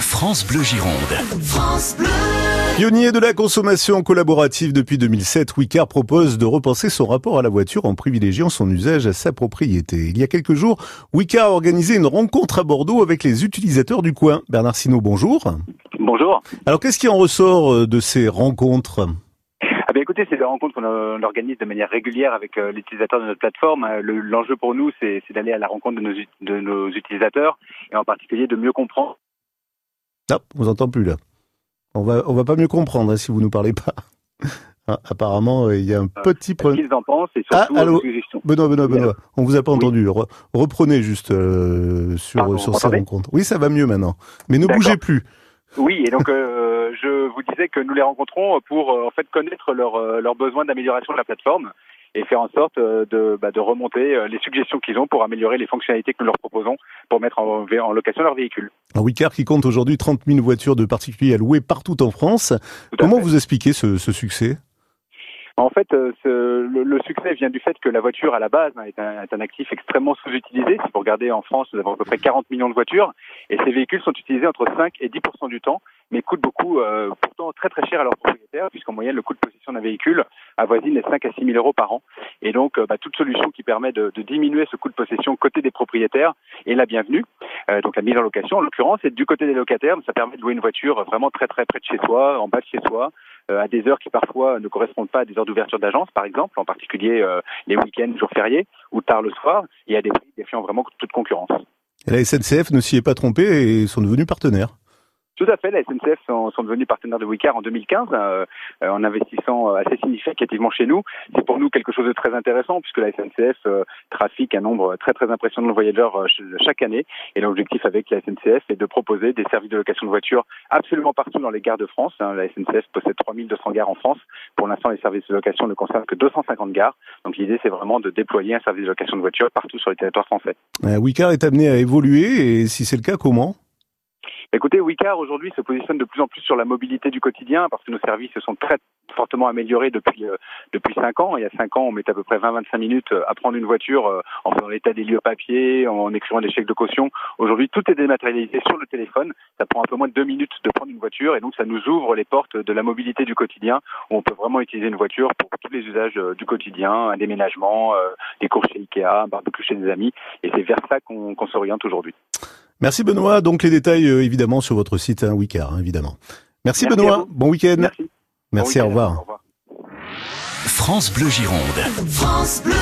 France Bleu Gironde. France Bleu. Pionnier de la consommation collaborative depuis 2007, Wicard propose de repenser son rapport à la voiture en privilégiant son usage à sa propriété. Il y a quelques jours, Wicard a organisé une rencontre à Bordeaux avec les utilisateurs du coin. Bernard Sinault, bonjour. Bonjour. Alors qu'est-ce qui en ressort euh, de ces rencontres? Ah bien écoutez, c'est des rencontres qu'on euh, organise de manière régulière avec euh, les utilisateurs de notre plateforme. Le- L'enjeu pour nous, c'est d'aller à la rencontre de nos, ut- de nos utilisateurs et en particulier de mieux comprendre. Ah, on vous entend plus là. On va, on va pas mieux comprendre hein, si vous nous parlez pas. Ah, apparemment, euh, il y a un petit ce problème. qu'ils en pensent et Ah, surtout allô suggestions. Benoît, Benoît, Benoît, on vous a pas Oui. entendu. Re- reprenez juste euh, sur, Pardon, sur ces rencontres. Oui, ça va mieux maintenant. Mais ne bougez plus. Oui, et donc euh, je vous disais que nous les rencontrons pour euh, en fait connaître leurs euh, leurs besoins d'amélioration de la plateforme et faire en sorte euh, de, bah, de remonter les suggestions qu'ils ont pour améliorer les fonctionnalités que nous leur proposons pour mettre en, en location leur véhicule. Un Wicard qui compte aujourd'hui 30 000 voitures de particuliers à louer partout en France. Comment fait. vous expliquez ce, ce succès? En fait, ce- le, le succès vient du fait que la voiture, à la base, hein, est, un, est un actif extrêmement sous-utilisé. Si vous regardez en France, nous avons à peu près 40 millions de voitures, et ces véhicules sont utilisés entre 5 et 10% du temps, mais coûtent beaucoup, euh, pourtant très très cher à leurs propriétaires, puisqu'en moyenne, le coût de possession d'un véhicule avoisine les 5 à 6 000 euros par an. Et donc, euh, bah, toute solution qui permet de, de diminuer ce coût de possession côté des propriétaires est la bienvenue. Euh, donc, la mise en location, en l'occurrence, et du côté des locataires, ça permet de louer une voiture vraiment très très près de chez soi, en bas de chez soi, euh, à des heures qui parfois ne correspondent pas à des heures d'ouverture d'agence, par exemple, en particulier euh, les week-ends, jours fériés ou tard le soir, et à des prix défiant vraiment toute concurrence. Et la SNCF ne s'y est pas trompée et sont devenus partenaires. Tout à fait, la SNCF sont, devenus partenaires de Wicard en 2015 euh, euh, en investissant euh, assez significativement chez nous. C'est pour nous quelque chose de très intéressant puisque la SNCF euh, trafique un nombre très très impressionnant de voyageurs euh, ch- chaque année. Et l'objectif avec la SNCF est de proposer des services de location de voitures absolument partout dans les gares de France. hein. La SNCF possède 3200 gares en France. Pour l'instant, les services de location ne concernent que 250 gares. Donc l'idée, c'est vraiment de déployer un service de location de voitures partout sur les territoires français. Wicard est amené à évoluer et si c'est le cas, comment? Écoutez, Wicard aujourd'hui se positionne de plus en plus sur la mobilité du quotidien parce que nos services se sont très fortement améliorés depuis euh, depuis cinq ans. Il y a cinq ans, on mettait à peu près 20-25 minutes euh, à prendre une voiture euh, en faisant l'état des lieux papier, en écrivant des chèques de caution. Aujourd'hui, tout est dématérialisé sur le téléphone. Ça prend un peu moins de deux minutes de prendre une voiture et donc ça nous ouvre les portes de la mobilité du quotidien où on peut vraiment utiliser une voiture pour tous les usages euh, du quotidien, un déménagement, euh, des courses chez Ikea, un barbecue chez des amis. Et c'est vers ça qu'on qu'on s'oriente aujourd'hui. Merci Benoît. Donc les détails euh, évidemment sur votre site hein, Wicard, hein, évidemment. Merci, Benoît. Bon week-end. Merci. Merci, Bon au week-end. revoir. Au revoir. France Bleu Gironde. France Bleu.